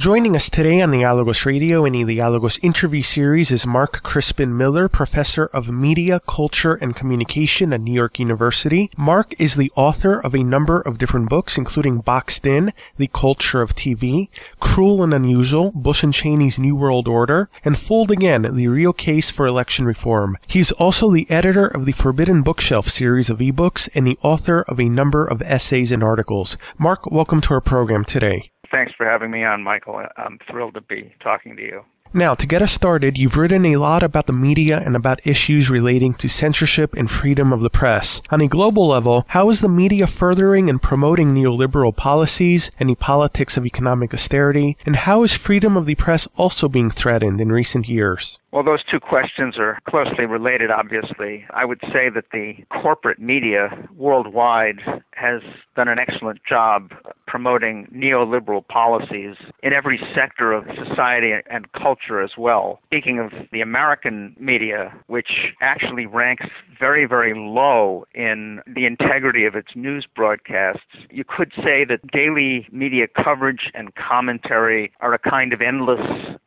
Joining us today on the Dialogos Radio and the Dialogos interview series is Mark Crispin Miller, professor of media, culture, and communication at New York University. Mark is the author of a number of different books, including Boxed In, The Culture of TV, Cruel and Unusual, Bush and Cheney's New World Order, and Fooled Again, The Real Case for Election Reform. He's also the editor of the Forbidden Bookshelf series of ebooks and the author of a number of essays and articles. Mark, welcome to our program today. Thanks for having me on, Michael. I'm thrilled to be talking to you. Now, to get us started, you've written a lot about the media and about issues relating to censorship and freedom of the press. On a global level, how is the media furthering and promoting neoliberal policies and the politics of economic austerity? And how is freedom of the press also being threatened in recent years? Well, those two questions are closely related, obviously. I would say that the corporate media worldwide has done an excellent job promoting neoliberal policies in every sector of society and culture as well. Speaking of the American media, which actually ranks very, very low in the integrity of its news broadcasts, you could say that daily media coverage and commentary are a kind of endless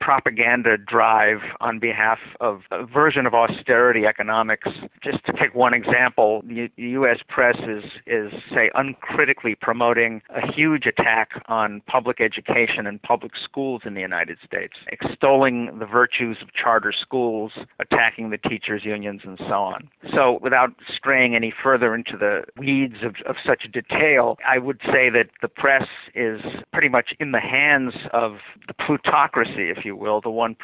propaganda drive on behalf of a version of austerity economics. Just to take one example, the U.S. press is, is, say, uncritically promoting a huge attack on public education and public schools in the United States, extolling the virtues of charter schools, attacking the teachers' unions, and so on. So, without straying any further into the weeds of, of such detail, I would say that the press is pretty much in the hands of the plutocracy, if you will, the 1%.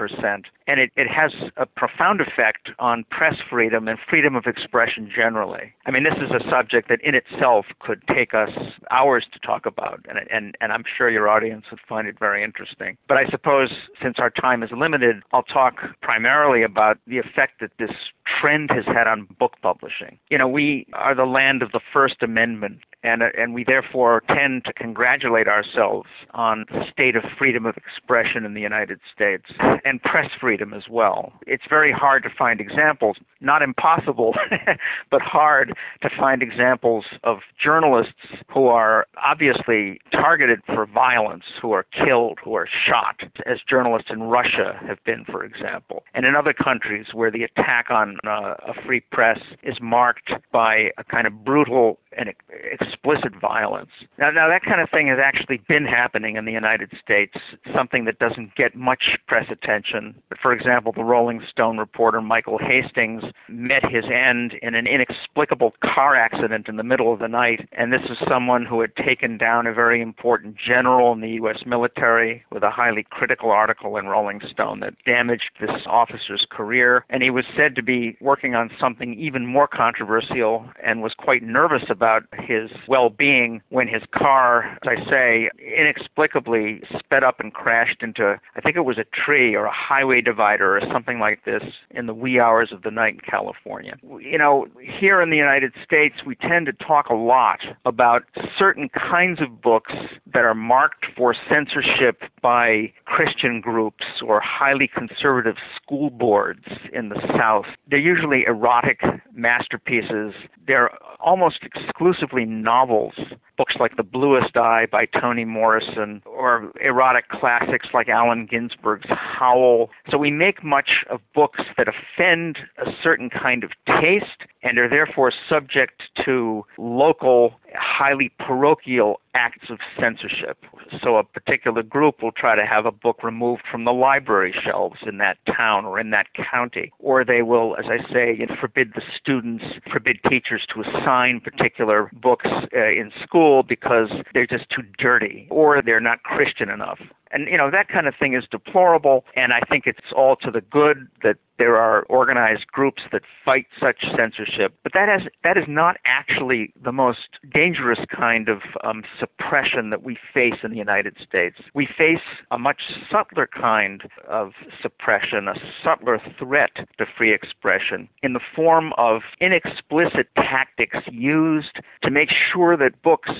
And it, it has a profound effect on press freedom and freedom of expression generally. I mean, this is a subject that in itself could take us hours to talk about, and, and, and I'm sure your audience would find it very interesting. But I suppose since our time is limited, I'll talk primarily about the effect that this trend has had on book publishing. You know, we are the land of the First Amendment and and we therefore tend to congratulate ourselves on the state of freedom of expression in the United States and press freedom as well. It's very hard to find examples, not impossible, but hard to find examples of journalists who are obviously targeted for violence, who are killed, who are shot, as journalists in Russia have been, for example, and in other countries where the attack on uh, a free press is marked by a kind of brutal and explicit violence. Now, now that kind of thing has actually been happening in the United States. Something that doesn't get much press attention. But For example, the Rolling Stone reporter Michael Hastings met his end in an inexplicable car accident in the middle of the night, and this is someone who had taken down a very important general in the U.S. military with a highly critical article in Rolling Stone that damaged this officer's career, and he was said to be working on something even more controversial and was quite nervous about his well being when his car, as I say, inexplicably sped up and crashed into, I think it was a tree or a highway divider or something like this in the wee hours of the night in California. You know, here in the United States, we tend to talk a lot about certain kinds of books that are marked for censorship by Christian groups or highly conservative school boards in the South. They're usually erotic masterpieces. They're almost exclusively novels, books like The Bluest Eye by Toni Morrison, or erotic classics like Allen Ginsberg's Howl. So we make much of books that offend a certain kind of taste and are therefore subject to local, highly parochial acts of censorship. So a particular group will try to have a book removed from the library shelves in that town or in that county, or they will, as I say, forbid the students, forbid teachers to assign particular books uh, in school because they're just too dirty or they're not Christian enough. And, you know, that kind of thing is deplorable, and I think it's all to the good that there are organized groups that fight such censorship. But that, has, that is not actually the most dangerous kind of um, suppression that we face in the United States. We face a much subtler kind of suppression, a subtler threat to free expression in the form of inexplicit tactics used to make sure that books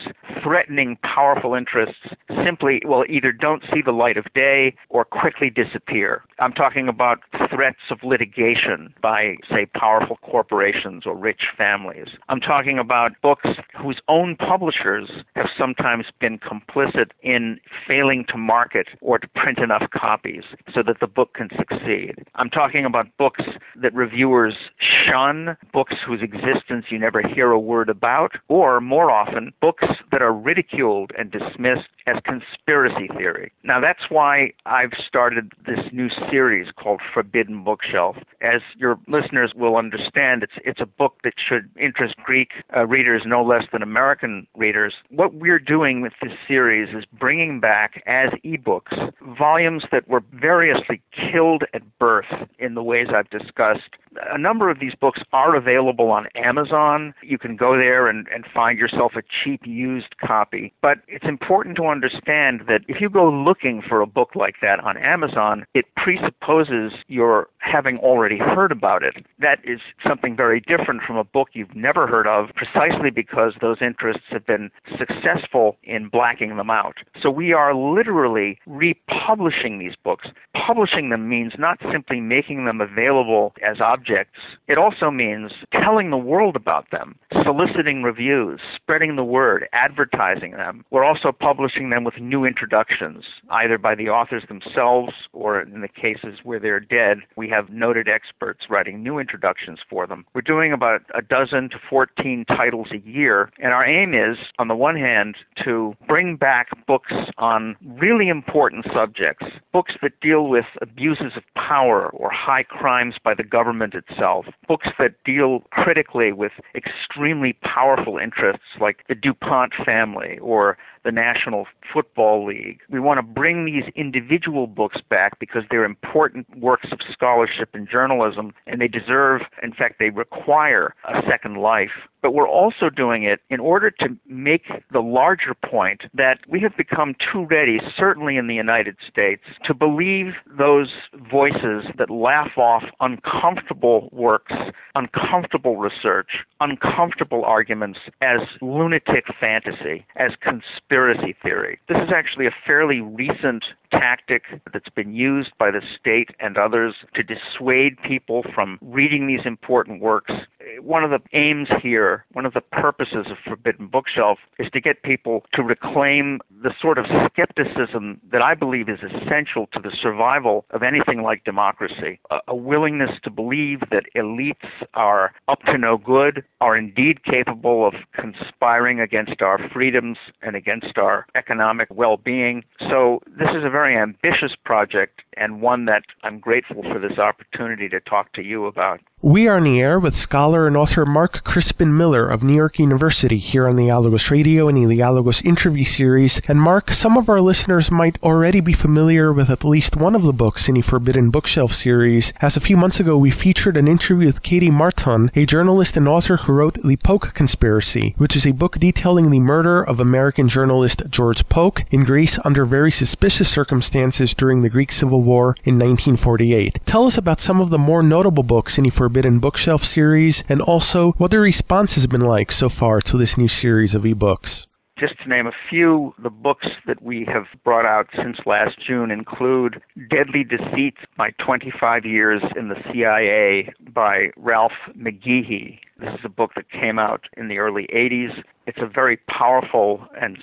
threatening powerful interests simply, well, either don't see see the light of day or quickly disappear. I'm talking about threats of litigation by, say, powerful corporations or rich families. I'm talking about books whose own publishers have sometimes been complicit in failing to market or to print enough copies so that the book can succeed. I'm talking about books that reviewers shun, books whose existence you never hear a word about, or more often, books that are ridiculed and dismissed as conspiracy theory. Now, that's why I've started this new series called Forbidden Bookshelf. As your listeners will understand, it's, it's a book that should interest Greek uh, readers no less than American readers. What we're doing with this series is bringing back as ebooks volumes that were variously killed at birth in the ways I've discussed a number of these books are available on Amazon. You can go there and, and find yourself a cheap used copy. But it's important to understand that if you go looking for a book like that on Amazon, it presupposes you're having already heard about it. That is something very different from a book you've never heard of, precisely because those interests have been successful in blacking them out. So we are literally republishing these books. Publishing them means not simply making them available as objects objects, it also means telling the world about them, soliciting reviews, spreading the word, advertising them. We're also publishing them with new introductions, either by the authors themselves or in the cases where they're dead, we have noted experts writing new introductions for them. We're doing about a dozen to 14 titles a year, and our aim is, on the one hand, to bring back books on really important subjects, books that deal with abuses of power or high crimes by the government itself, books that deal critically with extremely powerful interests like the DuPont family or the National Football League. We want to bring these individual books back because they're important works of scholarship and journalism, and they deserve, in fact, they require a second life. But we're also doing it in order to make the larger point that we have become too ready, certainly in the United States, to believe those voices that laugh off uncomfortable works, uncomfortable research, uncomfortable arguments as lunatic fantasy, as conspiracy theory. This is actually a fairly recent tactic that's been used by the state and others to dissuade people from reading these important works. One of the aims here, one of the purposes of Forbidden Bookshelf is to get people to reclaim the sort of skepticism that I believe is essential to the survival of anything like democracy. A, a willingness to believe that elites are up to no good, are indeed capable of conspiring against our freedoms and against our economic well being. So, this is a very ambitious project and one that I'm grateful for this opportunity to talk to you about. We are in the air with scholar and author Mark Crispin Miller of New York University here on the Dialogos Radio and the Dialogos interview series. And Mark, some of our listeners might already be familiar with at least one of the books in the Forbidden Bookshelf series, as a few months ago we featured an interview with Kati Marton, a journalist and author who wrote The Polk Conspiracy, which is a book detailing the murder of American journalist George Polk in Greece under very suspicious circumstances during the Greek Civil War in 1948. Tell us about some of the more notable books in the Forbidden Bookshelf series, and also what the response has been like so far to this new series of ebooks. Just to name a few, the books that we have brought out since last June include Deadly Deceit My 25 Years in the CIA by Ralph McGehee. This is a book that came out in the early 80s. It's a very powerful and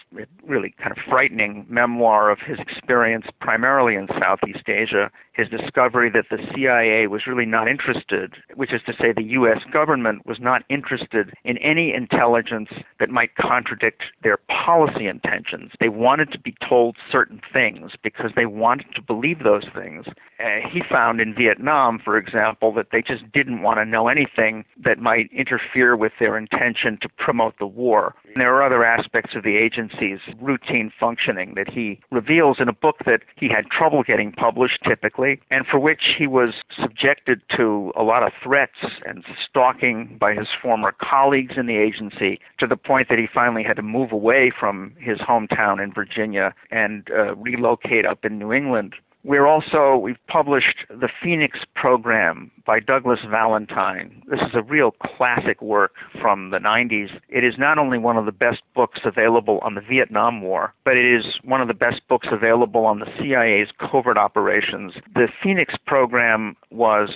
really kind of frightening memoir of his experience primarily in Southeast Asia, his discovery that the CIA was really not interested, which is to say, the U.S. government was not interested in any intelligence that might contradict their policy intentions. They wanted to be told certain things because they wanted to believe those things. Uh, he found in Vietnam, for example, that they just didn't want to know anything that might interfere with their intention to promote the war. And there are other aspects of the agency's routine functioning that he reveals in a book that he had trouble getting published typically, and for which he was subjected to a lot of threats and stalking by his former colleagues in the agency to the point that he finally had to move away from his hometown in Virginia and uh, relocate up in New England We're also, we've published The Phoenix Program by Douglas Valentine. This is a real classic work from the 90s. It is not only one of the best books available on the Vietnam War, but it is one of the best books available on the CIA's covert operations. The Phoenix Program was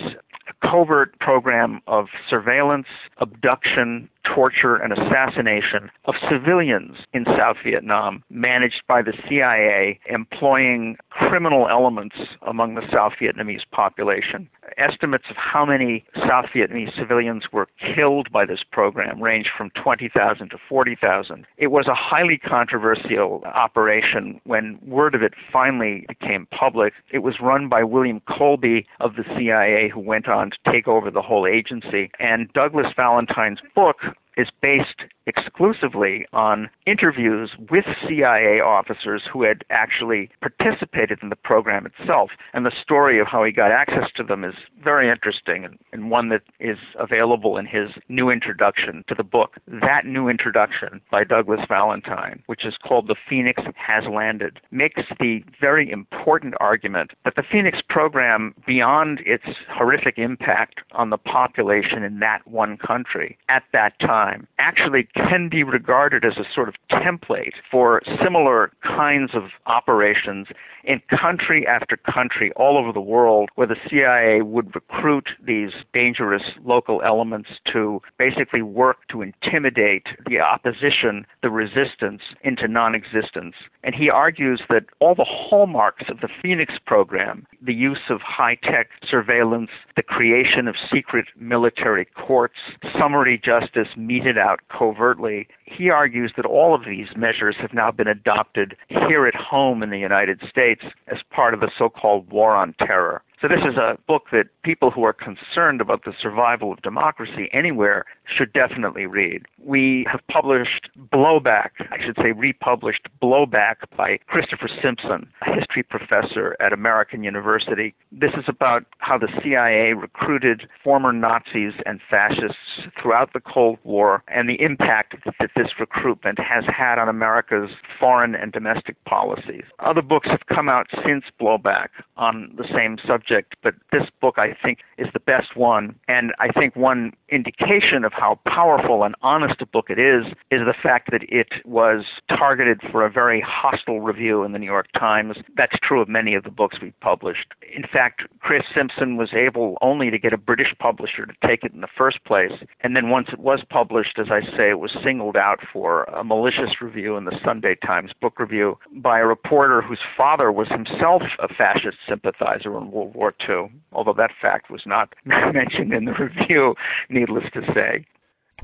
a covert program of surveillance, abduction, torture, and assassination of civilians in South Vietnam, managed by the CIA, employing criminal elements among the South Vietnamese population. Estimates of how many South Vietnamese civilians were killed by this program range from 20,000 to 40,000. It was a highly controversial operation when word of it finally became public. It was run by William Colby of the CIA, who went on to take over the whole agency. And Douglas Valentine's book is based exclusively on interviews with CIA officers who had actually participated in the program itself. And the story of how he got access to them is very interesting and, and, one that is available in his new introduction to the book. That new introduction by Douglas Valentine, which is called The Phoenix Has Landed, makes the very important argument that the Phoenix program, beyond its horrific impact on the population in that one country at that time, actually can be regarded as a sort of template for similar kinds of operations in country after country all over the world where the CIA would recruit these dangerous local elements to basically work to intimidate the opposition, the resistance into non existence. And he argues that all the hallmarks of the Phoenix program, the use of high tech surveillance, the creation of secret military courts, summary justice meted out covertly, he argues that all of these measures have now been adopted here at home in the United States as part of the so called war on terror. So this is a book that people who are concerned about the survival of democracy anywhere should definitely read. We have published Blowback, I should say republished Blowback by Christopher Simpson, a history professor at American University. This is about how the CIA recruited former Nazis and fascists throughout the Cold War and the impact that this recruitment has had on America's foreign and domestic policies. Other books have come out since Blowback on the same subject subject, but this book I think is the best one. And I think one indication of how powerful and honest a book it is is the fact that it was targeted for a very hostile review in the New York Times. That's true of many of the books we've published. In fact, Chris Simpson was able only to get a British publisher to take it in the first place. And then once it was published, as I say, it was singled out for a malicious review in the Sunday Times Book Review by a reporter whose father was himself a fascist sympathizer in World War II, although that fact was not mentioned in the review, needless to say.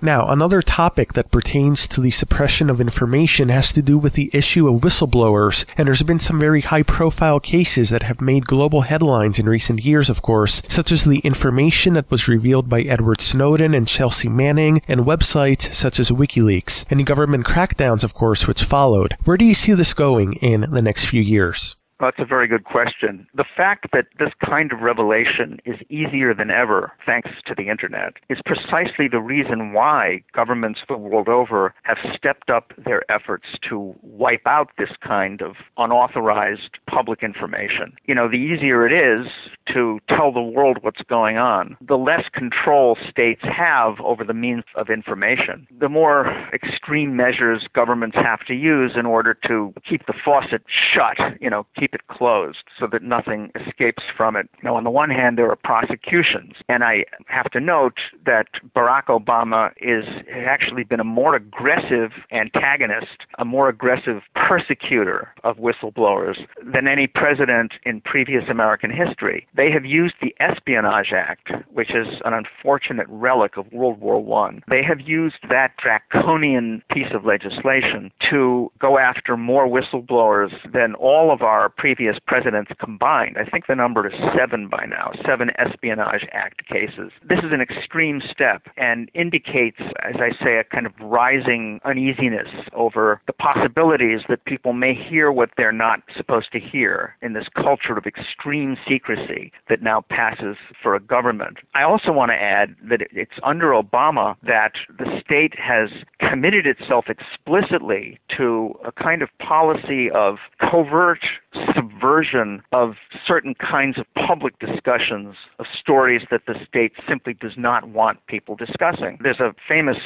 Now, another topic that pertains to the suppression of information has to do with the issue of whistleblowers, and there's been some very high profile cases that have made global headlines in recent years, of course, such as the information that was revealed by Edward Snowden and Chelsea Manning, and websites such as WikiLeaks, and government crackdowns, of course, which followed. Where do you see this going in the next few years? That's a very good question. The fact that this kind of revelation is easier than ever, thanks to the internet, is precisely the reason why governments the world over have stepped up their efforts to wipe out this kind of unauthorized public information. You know, the easier it is to tell the world what's going on, the less control states have over the means of information. The more extreme measures governments have to use in order to keep the faucet shut, you know, keep keep it closed so that nothing escapes from it. Now, on the one hand, there are prosecutions, and I have to note that Barack Obama is has actually been a more aggressive antagonist, a more aggressive persecutor of whistleblowers than any president in previous American history. They have used the Espionage Act, which is an unfortunate relic of World War I. They have used that draconian piece of legislation to go after more whistleblowers than all of our previous presidents combined. I think the number is seven by now, seven Espionage Act cases. This is an extreme step and indicates, as I say, a kind of rising uneasiness over the possibilities that people may hear what they're not supposed to hear in this culture of extreme secrecy that now passes for a government. I also want to add that it's under Obama that the state has committed itself explicitly to a kind of policy of covert subversion of certain kinds of public discussions of stories that the state simply does not want people discussing. There's a famous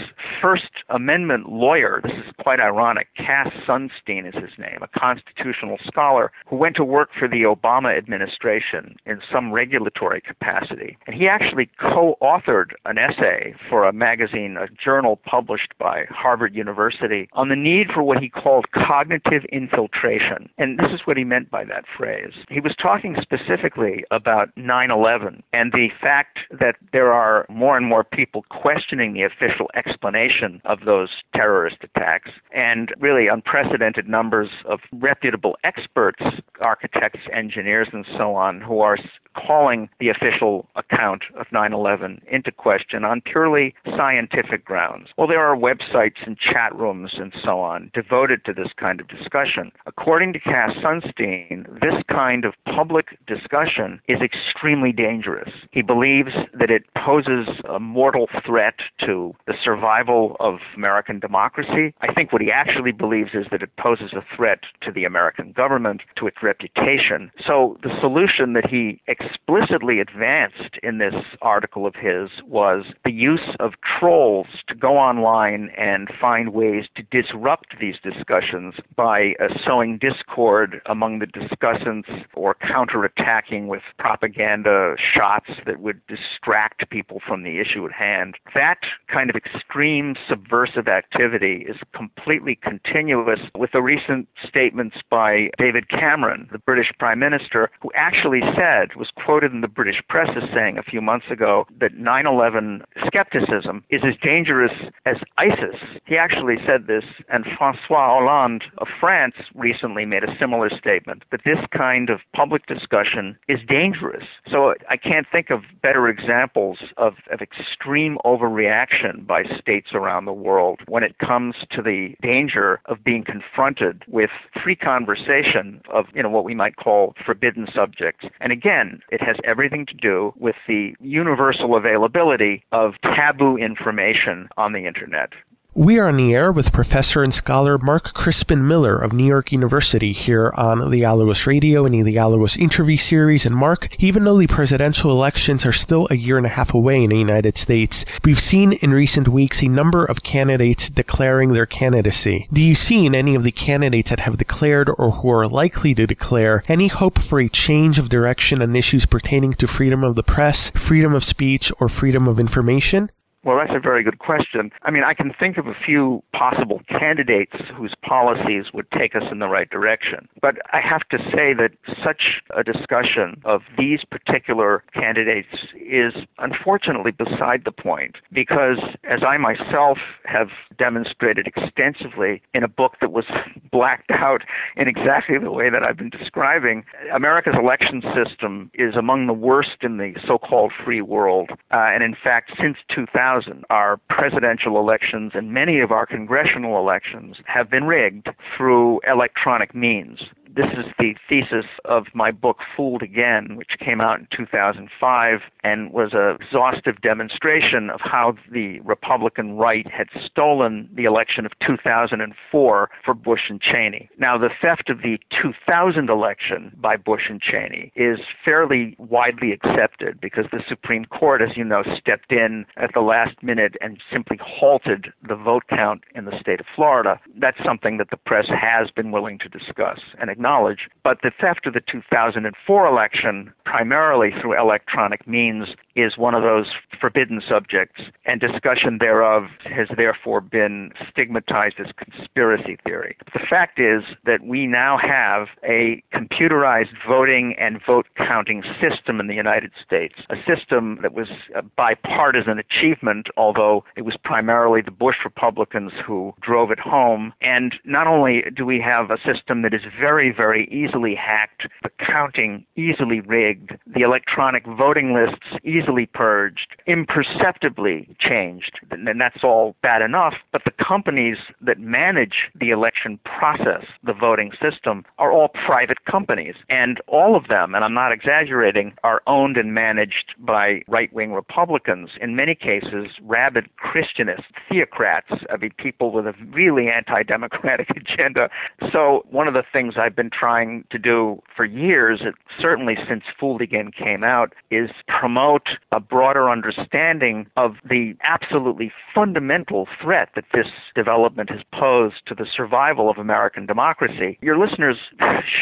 First Amendment lawyer, this is quite ironic, Cass Sunstein is his name, a constitutional scholar who went to work for the Obama administration in some regulatory capacity. And he actually co authored an essay for a magazine, a journal published by Harvard University, on the need for what he called cognitive infiltration. And this is what he meant by that phrase. He was talking specifically about 9 11 and the fact that there are more and more people questioning the official explanation of those terrorist attacks and really unprecedented numbers of reputable experts, architects, engineers, and so on, who are calling the official account of 9 11 into question on purely scientific grounds. Well, there are websites and chat rooms and so on devoted to this kind of discussion. According to Cass Sunstein, this kind of public discussion is extremely dangerous. He believes that it poses a mortal threat to the survival of American democracy. I think what he actually believes is that it poses a threat to the American government, to its reputation. So the solution that he explicitly advanced in this article of his was the use of trolls to go online and find ways to disrupt these discussions by uh, sowing discord among the discussants or counterattacking with propaganda shots that would distract people from the issue at hand. That kind of extreme subversive activity is completely continuous with the recent statements by David Cameron, the British Prime Minister, who actually said, was quoted in the British press as saying a few months ago that 9 11 skepticism is as dangerous as ISIS. He actually said this, and Francois Hollande of France recently made a similar statement that this kind of public discussion is dangerous. So I can't think of better examples of, of extreme overreaction by states around the world when it comes to the danger of being confronted with free conversation of you know what we might call forbidden subjects. And again, it has everything to do with the universal availability of taboo information on the internet. We are on the air with professor and scholar Mark Crispin Miller of New York University here on the Dialogos Radio and the Dialogos interview series. And Mark, even though the presidential elections are still a year and a half away in the United States, we've seen in recent weeks a number of candidates declaring their candidacy. Do you see in any of the candidates that have declared or who are likely to declare any hope for a change of direction on issues pertaining to freedom of the press, freedom of speech, or freedom of information? Well, that's a very good question. I mean, I can think of a few possible candidates whose policies would take us in the right direction. But I have to say that such a discussion of these particular candidates is unfortunately beside the point because, as I myself have demonstrated extensively in a book that was blacked out in exactly the way that I've been describing, America's election system is among the worst in the so called free world. Uh, and in fact, since 2000, 2000, our presidential elections and many of our congressional elections have been rigged through electronic means. This is the thesis of my book Fooled Again, which came out in 2005 and was an exhaustive demonstration of how the Republican right had stolen the election of 2004 for Bush and Cheney. Now, the theft of the 2000 election by Bush and Cheney is fairly widely accepted because the Supreme Court, as you know, stepped in at the last minute and simply halted the vote count in the state of Florida. That's something that the press has been willing to discuss and acknowledge. But the theft of the 2004 election, primarily through electronic means, is one of those forbidden subjects, and discussion thereof has therefore been stigmatized as conspiracy theory. The fact is that we now have a computerized voting and vote counting system in the United States, a system that was a bipartisan achievement, although it was primarily the Bush Republicans who drove it home. And not only do we have a system that is very, very easily hacked, the counting easily rigged, the electronic voting lists easily purged, imperceptibly changed, and that's all bad enough. But the companies that manage the election process, the voting system, are all private companies. And all of them, and I'm not exaggerating, are owned and managed by right wing Republicans. In many cases, rabid Christianists, theocrats, I mean, people with a really anti democratic agenda. So, one of the things I've been been trying to do for years, certainly since Fooled Again came out, is promote a broader understanding of the absolutely fundamental threat that this development has posed to the survival of American democracy. Your listeners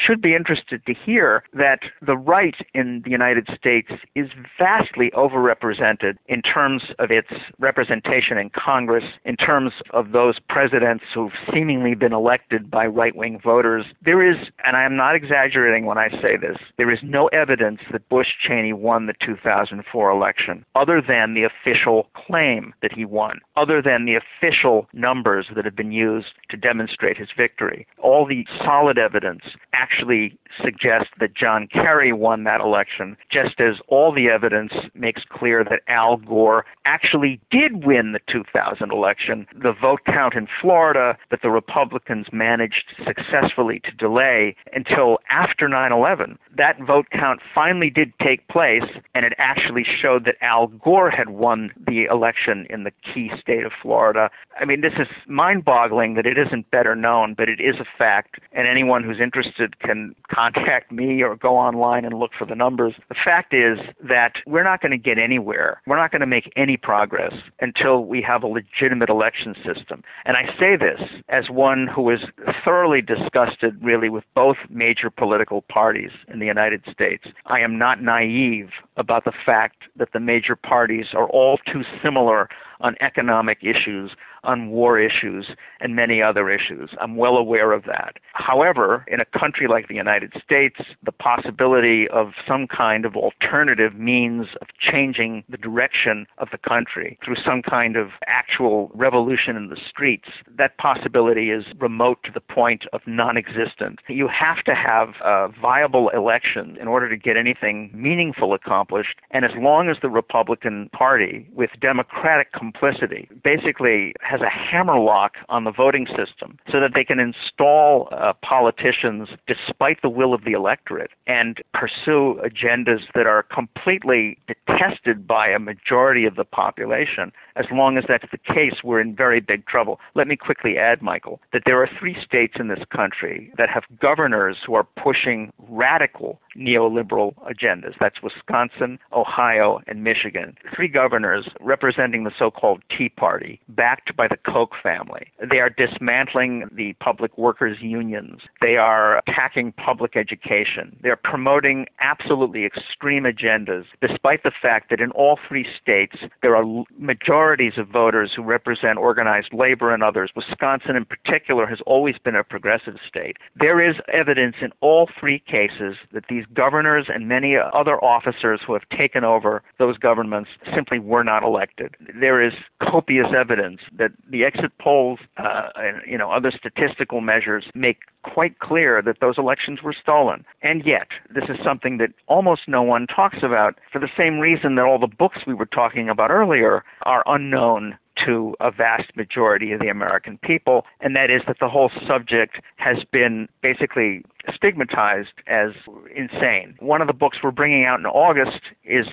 should be interested to hear that the right in the United States is vastly overrepresented in terms of its representation in Congress, in terms of those presidents who've seemingly been elected by right wing voters. There is, and I am not exaggerating when I say this, there is no evidence that Bush Cheney won the 2004 election other than the official claim that he won, other than the official numbers that have been used to demonstrate his victory. All the solid evidence actually suggests that John Kerry won that election, just as all the evidence makes clear that Al Gore actually did win the 2000 election. The vote count in Florida that the Republicans managed successfully to delay until after 9 11, that vote count finally did take place, and it actually showed that Al Gore had won the election in the key state of Florida. I mean, this is mind boggling that it isn't better known, but it is a fact, and anyone who's interested can contact me or go online and look for the numbers. The fact is that we're not going to get anywhere. We're not going to make any progress until we have a legitimate election system. And I say this as one who is thoroughly disgusted, really, with both major political parties in the United States. I am not naive about the fact that the major parties are all too similar on economic issues, on war issues, and many other issues. I'm well aware of that. However, in a country like the United States, the possibility of some kind of alternative means of changing the direction of the country through some kind of actual revolution in the streets, that possibility is remote to the point of non existent. You have to have a viable election in order to get anything meaningful accomplished. And as long as the Republican Party, with Democratic complicity, basically has a hammerlock on the voting system so that they can install uh, politicians despite the will of the electorate and pursue agendas that are completely detested by a majority of the population. As long as that's the case, we're in very big trouble. Let me quickly add, Michael, that there are three states in this country that have governors who are pushing radical neoliberal agendas. That's Wisconsin, Ohio, and Michigan. Three governors representing the so called Tea Party, backed by the Koch family. They are dismantling the public workers' unions. They are attacking public education. They're promoting absolutely extreme agendas, despite the fact that in all three states there are majorities of voters who represent organized labor and others. Wisconsin, in particular, has always been a progressive state. There is evidence in all three cases that these governors and many other officers who have taken over those governments simply were not elected. There is copious evidence that the exit polls uh, and you know other statistical measures make quite clear that those elections were stolen. And yet, this is something that almost no one talks about for the same reason that all the books we were talking about earlier are unknown to a vast majority of the American people, and that is that the whole subject has been basically stigmatized as insane. One of the books we're bringing out in August is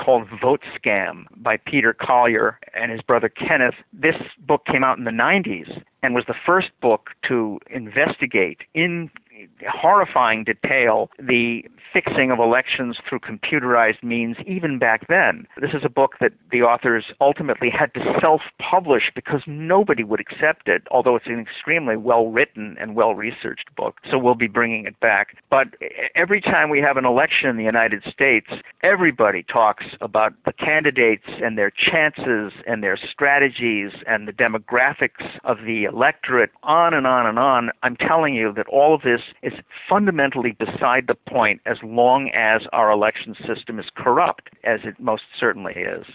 called Vote Scam by Peter Collier and his brother Kenneth. This book came out in the 90s and was the first book to investigate in horrifying detail the fixing of elections through computerized means even back then. This is a book that the authors ultimately had to self publish because nobody would accept it, although it's an extremely well written and well researched book. So we'll be bringing it back. But every time we have an election in the United States, everybody talks about the candidates and their chances and their strategies and the demographics of the electorate, on and on and on. I'm telling you that all of this is fundamentally beside the point as long as our election system is corrupt, as it most certainly is.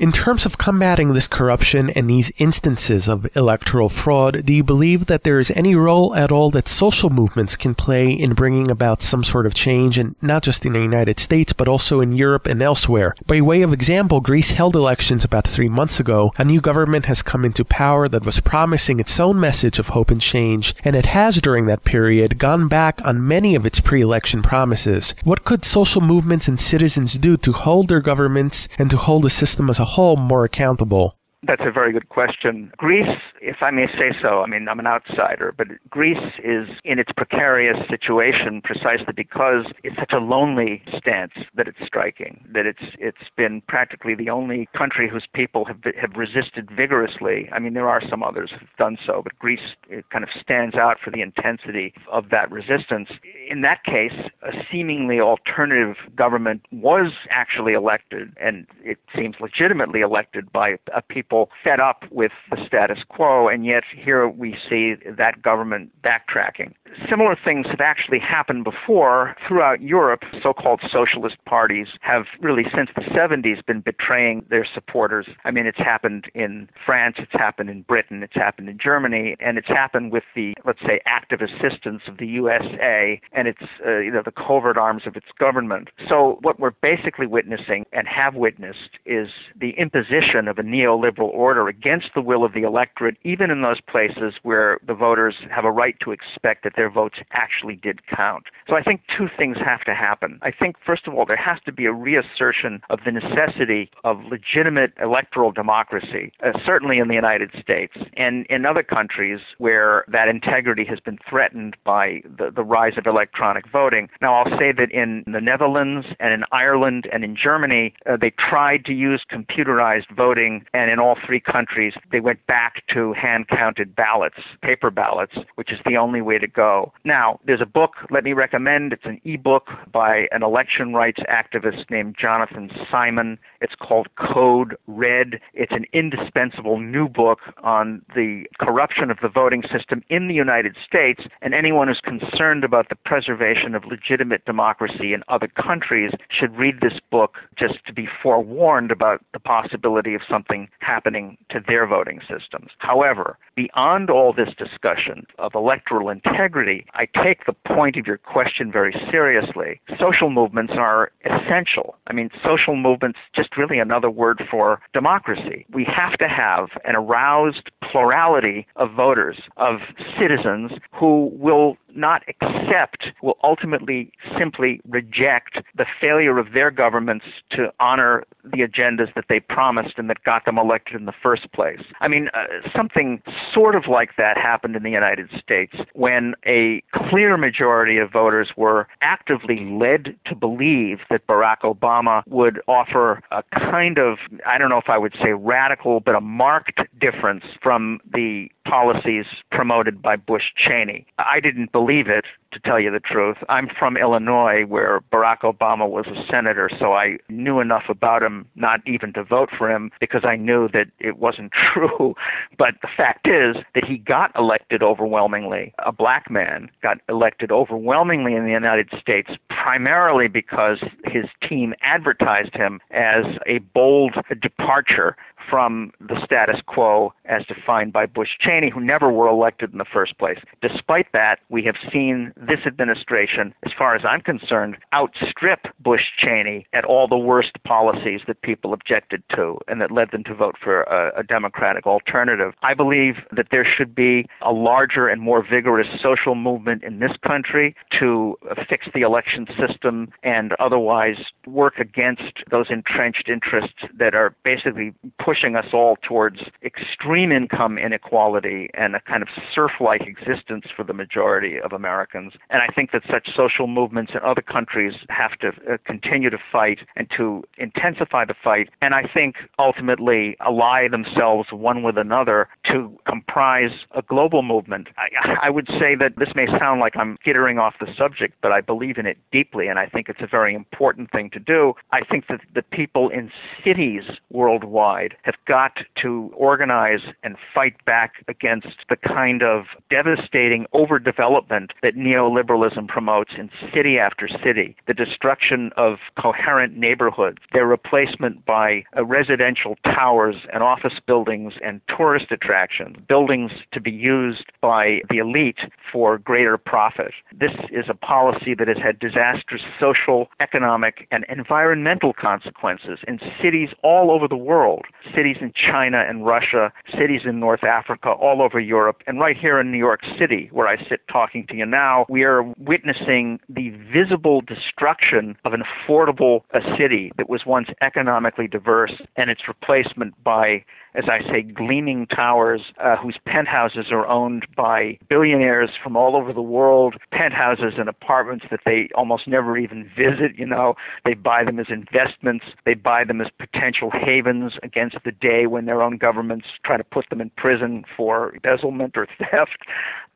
In terms of combating this corruption and these instances of electoral fraud, do you believe that there is any role at all that social movements can play in bringing about some sort of change, and not just in the United States, but also in Europe and elsewhere? By way of example, Greece held elections about three months ago. A new government has come into power that was promising its own message of hope and change, and it has during that period gone back on many of its pre-election promises. What could social movements and citizens do to hold their governments and to hold the system as a whole more accountable? That's a very good question. Greece, if I may say so, I mean, I'm an outsider, but Greece is in its precarious situation precisely because it's such a lonely stance that it's striking, that it's it's been practically the only country whose people have have resisted vigorously. I mean, there are some others who've done so, but Greece kind of stands out for the intensity of that resistance. In that case, a seemingly alternative government was actually elected, and it seems legitimately elected by a people fed up with the status quo, and yet here we see that government backtracking. Similar things have actually happened before throughout Europe. So called socialist parties have really, since the 70s, been betraying their supporters. I mean, it's happened in France, it's happened in Britain, it's happened in Germany, and it's happened with the, let's say, active assistance of the USA and its, uh, you know, the covert arms of its government. So what we're basically witnessing and have witnessed is the imposition of a neoliberal order against the will of the electorate, even in those places where the voters have a right to expect that their votes actually did count. So I think two things have to happen. I think, first of all, there has to be a reassertion of the necessity of legitimate electoral democracy, uh, certainly in the United States and in other countries where that integrity has been threatened by the, the rise of electronic voting. Now, I'll say that in the Netherlands and in Ireland and in Germany, uh, they tried to use computerized voting, and in all three countries, they went back to hand counted ballots, paper ballots, which is the only way to go. Now, there's a book, let me recommend. It's an e-book by an election rights activist named Jonathan Simon. It's called Code Red. It's an indispensable new book on the corruption of the voting system in the United States, and anyone who's concerned about the preservation of legitimate democracy in other countries should read this book just to be forewarned about the possibility of something happening to their voting systems. However, beyond all this discussion of electoral integrity, I take the point of your question very seriously. Social movements are essential. I mean, social movements just really another word for democracy. We have to have an aroused plurality of voters, of citizens who will not accept, will ultimately simply reject the failure of their governments to honor the agendas that they promised and that got them elected in the first place. I mean, uh, something sort of like that happened in the United States when a clear majority of voters were actively led to believe that Barack Obama would offer a kind of, I don't know if I would say radical, but a marked difference from the policies promoted by Bush Cheney. I didn't believe it to tell you the truth. I'm from Illinois, where Barack Obama was a senator, so I knew enough about him not even to vote for him because I knew that it wasn't true. But the fact is that he got elected overwhelmingly. A black man got elected overwhelmingly in the United States, primarily because his team advertised him as a bold departure from the status quo as defined by Bush Cheney, who never were elected in the first place. Despite that, we have seen this administration, as far as I'm concerned, outstrip Bush Cheney at all the worst policies that people objected to and that led them to vote for a, a Democratic alternative. I believe that there should be a larger and more vigorous social movement in this country to fix the election system and otherwise work against those entrenched interests that are basically pushing us all towards extreme income inequality and a kind of serf like existence for the majority of Americans. And I think that such social movements in other countries have to uh, continue to fight and to intensify the fight. And I think ultimately ally themselves one with another to comprise a global movement. I, I would say that this may sound like I'm skittering off the subject, but I believe in it deeply, and I think it's a very important thing to do. I think that the people in cities worldwide have got to organize and fight back against the kind of devastating overdevelopment that neoliberalism promotes in city after city, the destruction of coherent neighborhoods, their replacement by uh, residential towers and office buildings and tourist attractions, buildings to be used by the elite for greater profit. This is a policy that has had disastrous social, economic, and environmental consequences in cities all over the world. Cities in China and Russia, cities in North Africa, all over Europe, and right here in New York City, where I sit talking to you now, we are witnessing the visible destruction of an affordable a city that was once economically diverse and its replacement by as I say, gleaming towers uh, whose penthouses are owned by billionaires from all over the world, penthouses and apartments that they almost never even visit. You know, they buy them as investments, they buy them as potential havens against the day when their own governments try to put them in prison for embezzlement or theft.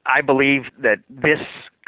I believe that this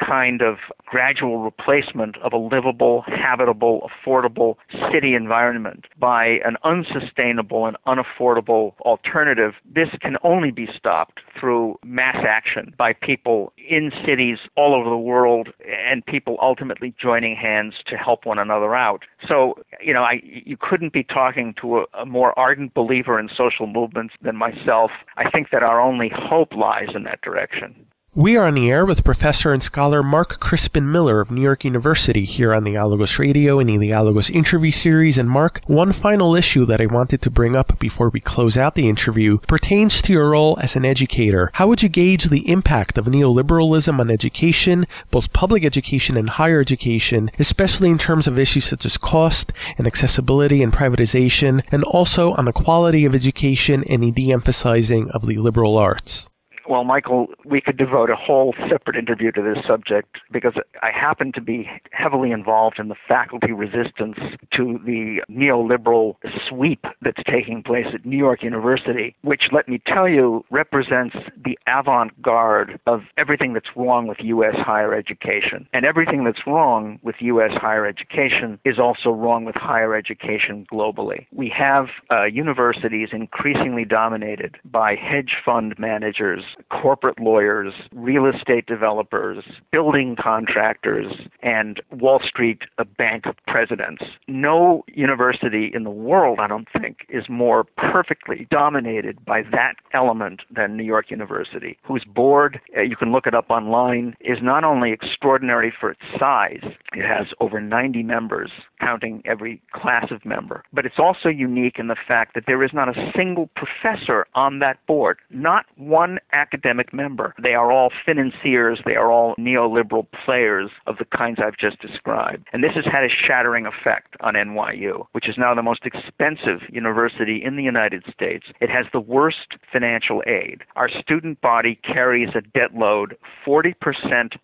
kind of gradual replacement of a livable, habitable, affordable city environment by an unsustainable and unaffordable alternative, this can only be stopped through mass action by people in cities all over the world and people ultimately joining hands to help one another out. So, you know, I, you couldn't be talking to a, a more ardent believer in social movements than myself. I think that our only hope lies in that direction. We are on the air with Professor and Scholar Mark Crispin Miller of New York University here on the Dialogos Radio and the Dialogos interview series. And Mark, one final issue that I wanted to bring up before we close out the interview pertains to your role as an educator. How would you gauge the impact of neoliberalism on education, both public education and higher education, especially in terms of issues such as cost and accessibility and privatization, and also on the quality of education and the de-emphasizing of the liberal arts? Well, Michael, we could devote a whole separate interview to this subject because I happen to be heavily involved in the faculty resistance to the neoliberal sweep that's taking place at New York University, which, let me tell you, represents the avant garde of everything that's wrong with U.S. higher education. And everything that's wrong with U.S. higher education is also wrong with higher education globally. We have uh, universities increasingly dominated by hedge fund managers corporate lawyers, real estate developers, building contractors, and Wall Street bank presidents. No university in the world, I don't think, is more perfectly dominated by that element than New York University, whose board, uh, you can look it up online, is not only extraordinary for its size, it has over 90 members, counting every class of member, but it's also unique in the fact that there is not a single professor on that board, not one academic member. They are all financiers, they are all neoliberal players of the kinds I've just described. And this has had a shattering effect on NYU, which is now the most expensive university in the United States. It has the worst financial aid. Our student body carries a debt load 40%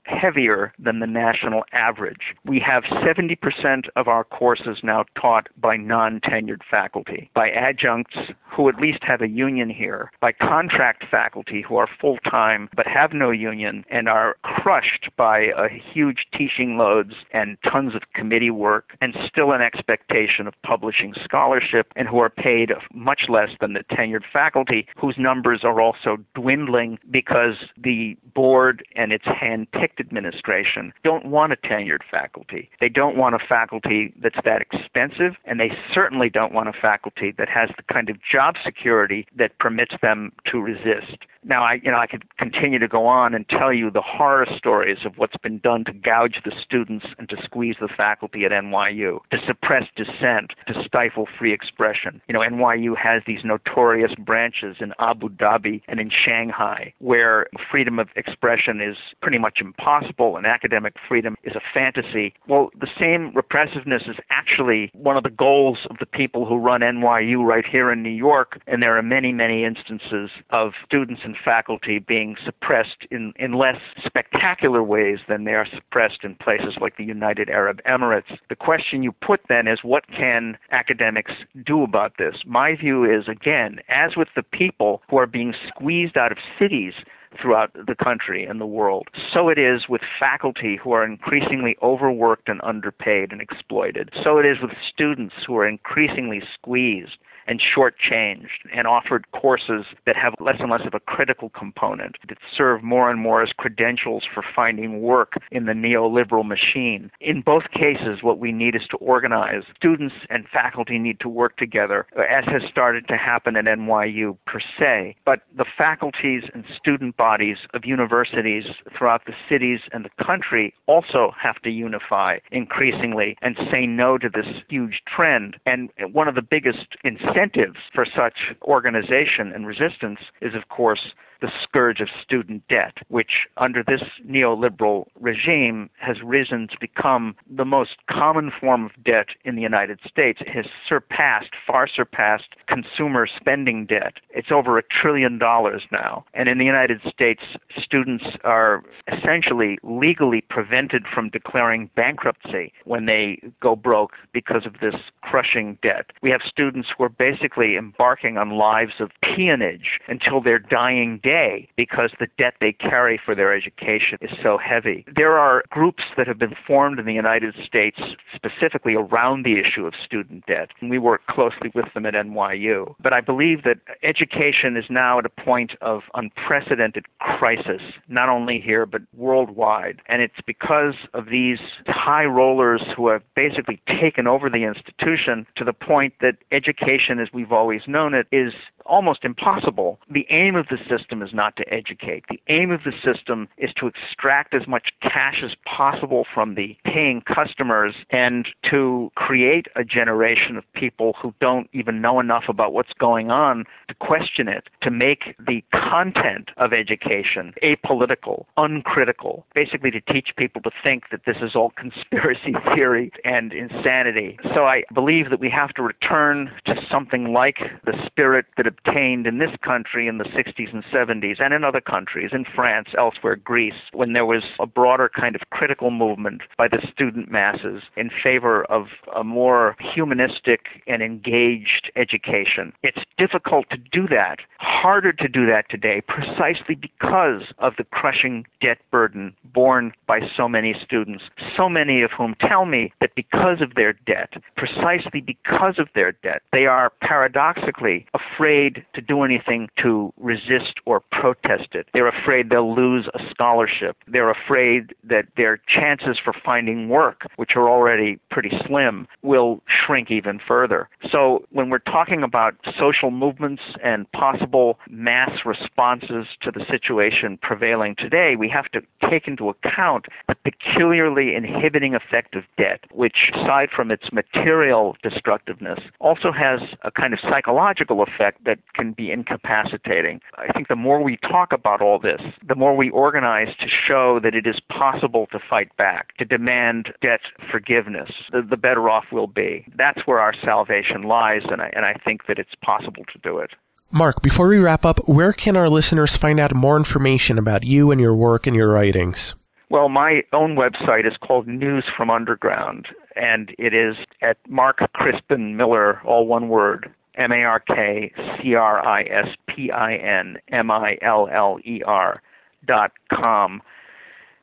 heavier than the national average. We have 70% of our courses now taught by non tenured faculty, by adjuncts who at least have a union here, by contract faculty who are full time but have no union and are crushed by uh, huge teaching loads and tons of committee work and still an expectation of publishing scholarship and who are paid much less than the tenured faculty whose numbers are also dwindling because the board and its hand-picked administration don't want a tenured faculty. They don't want a faculty that's that expensive and they certainly don't want a faculty that has the kind of job security that permits them to resist. Now, I, you know, I could continue to go on and tell you the horror stories of what's been done to gouge the students and to squeeze the faculty at NYU, to suppress dissent, to stifle free expression. You know, NYU has these notorious branches in Abu Dhabi and in Shanghai where freedom of expression is pretty much impossible and academic freedom is a fantasy. Well, the same repressiveness is actually one of the goals of the people who run NYU right here in New York, and there are many, many instances of students and faculty being suppressed in, in less spectacular ways than they are suppressed in places like the United Arab Emirates. The question you put then is what can academics do about this? My view is, again, as with the people who are being squeezed out of cities throughout the country and the world. So it is with faculty who are increasingly overworked and underpaid and exploited. So it is with students who are increasingly squeezed and shortchanged and offered courses that have less and less of a critical component, that serve more and more as credentials for finding work in the neoliberal machine. In both cases, what we need is to organize. Students and faculty need to work together, as has started to happen at NYU per se. But the faculties and student bodies of universities throughout the cities and the country also have to unify increasingly and say no to this huge trend. And one of the biggest incentives incentives for such organization and resistance is, of course, the scourge of student debt, which under this neoliberal regime has risen to become the most common form of debt in the United States. It has surpassed, far surpassed consumer spending debt. It's over a trillion dollars now. And in the United States, students are essentially legally prevented from declaring bankruptcy when they go broke because of this crushing debt. We have students who are basically embarking on lives of peonage until their dying day because the debt they carry for their education is so heavy. There are groups that have been formed in the United States specifically around the issue of student debt, and we work closely with them at NYU. But I believe that education is now at a point of unprecedented crisis, not only here, but worldwide. And it's because of these high rollers who have basically taken over the institution to the point that education, as we've always known it, is almost impossible. The aim of the system is not to educate. The aim of the system is to extract as much cash as possible from the paying customers and to create a generation of people who don't even know enough about what's going on to question it, to make the content of education apolitical, uncritical, basically to teach people to think that this is all conspiracy theory and insanity. So I believe that we have to return to something like the spirit that obtained in this country in the 60s and 70s and in other countries, in France, elsewhere, Greece, when there was a broader kind of critical movement by the student masses in favor of a more humanistic and engaged education. It's difficult to do that, harder to do that today, precisely because of the crushing debt burden borne by so many students, so many of whom tell me that because of their debt, precisely because of their debt, they are paradoxically afraid to do anything to resist or protest it. They're afraid they'll lose a scholarship. They're afraid that their chances for finding work, which are already pretty slim, will shrink even further. So when we're talking about social movements and possible mass responses to the situation prevailing today, we have to take into account the peculiarly inhibiting effect of debt, which, aside from its material destructiveness, also has a kind of psychological effect that can be incapacitating. I think the more we talk about all this, the more we organize to show that it is possible to fight back, to demand debt forgiveness, the, the better off we'll be. That's where our salvation lies, and I, and I think that it's possible to do it. Mark, before we wrap up, where can our listeners find out more information about you and your work and your writings? Well, my own website is called News from Underground, and it is at Mark Crispin Miller, all one word, M A R K C R I S P I N M I L L E R dot com.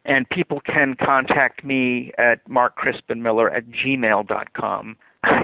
And people can contact me at markcrispinmiller at gmail dot com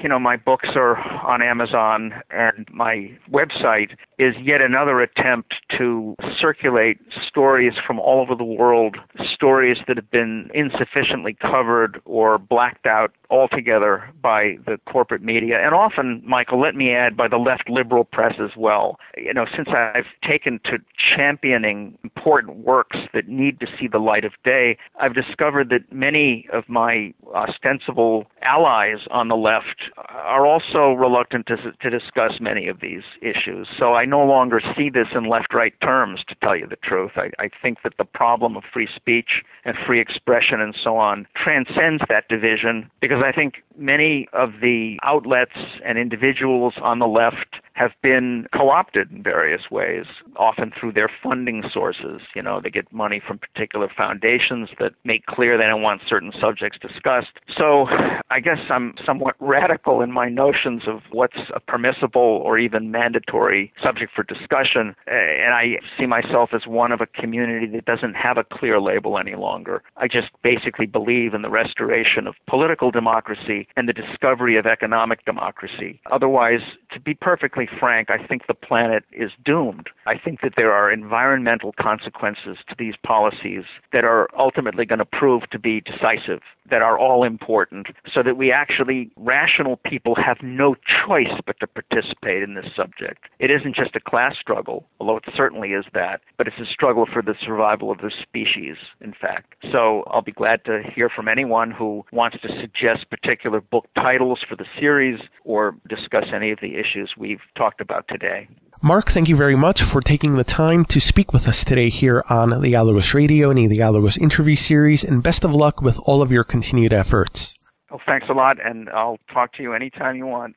you know, my books are on Amazon, and my website is yet another attempt to circulate stories from all over the world, stories that have been insufficiently covered or blacked out altogether by the corporate media, and often, Michael, let me add, by the left liberal press as well. You know, since I've taken to championing important works that need to see the light of day, I've discovered that many of my ostensible allies on the left are also reluctant to, to discuss many of these issues. So I no longer see this in left right terms, to tell you the truth. I, I think that the problem of free speech and free expression and so on transcends that division because I think many of the outlets and individuals on the left have been co-opted in various ways, often through their funding sources. You know, they get money from particular foundations that make clear they don't want certain subjects discussed. So I guess I'm somewhat radical in my notions of what's a permissible or even mandatory subject for discussion. Eh, and I see myself as one of a community that doesn't have a clear label any longer. I just basically believe in the restoration of political democracy and the discovery of economic democracy. Otherwise, to be perfectly frank, I think the planet is doomed. I think that there are environmental consequences to these policies that are ultimately going to prove to be decisive, that are all important, so that we actually, rational people, have no choice but to participate in this subject. It isn't just a class struggle, although it certainly is that, but it's a struggle for the survival of the species, in fact. So I'll be glad to hear from anyone who wants to suggest particular book titles for the series or discuss any of the issues we've talked about today. Mark, thank you very much for taking the time to speak with us today here on the Dialogos Radio and the Dialogos interview series, and best of luck with all of your continued efforts. Well, thanks a lot, and I'll talk to you anytime you want.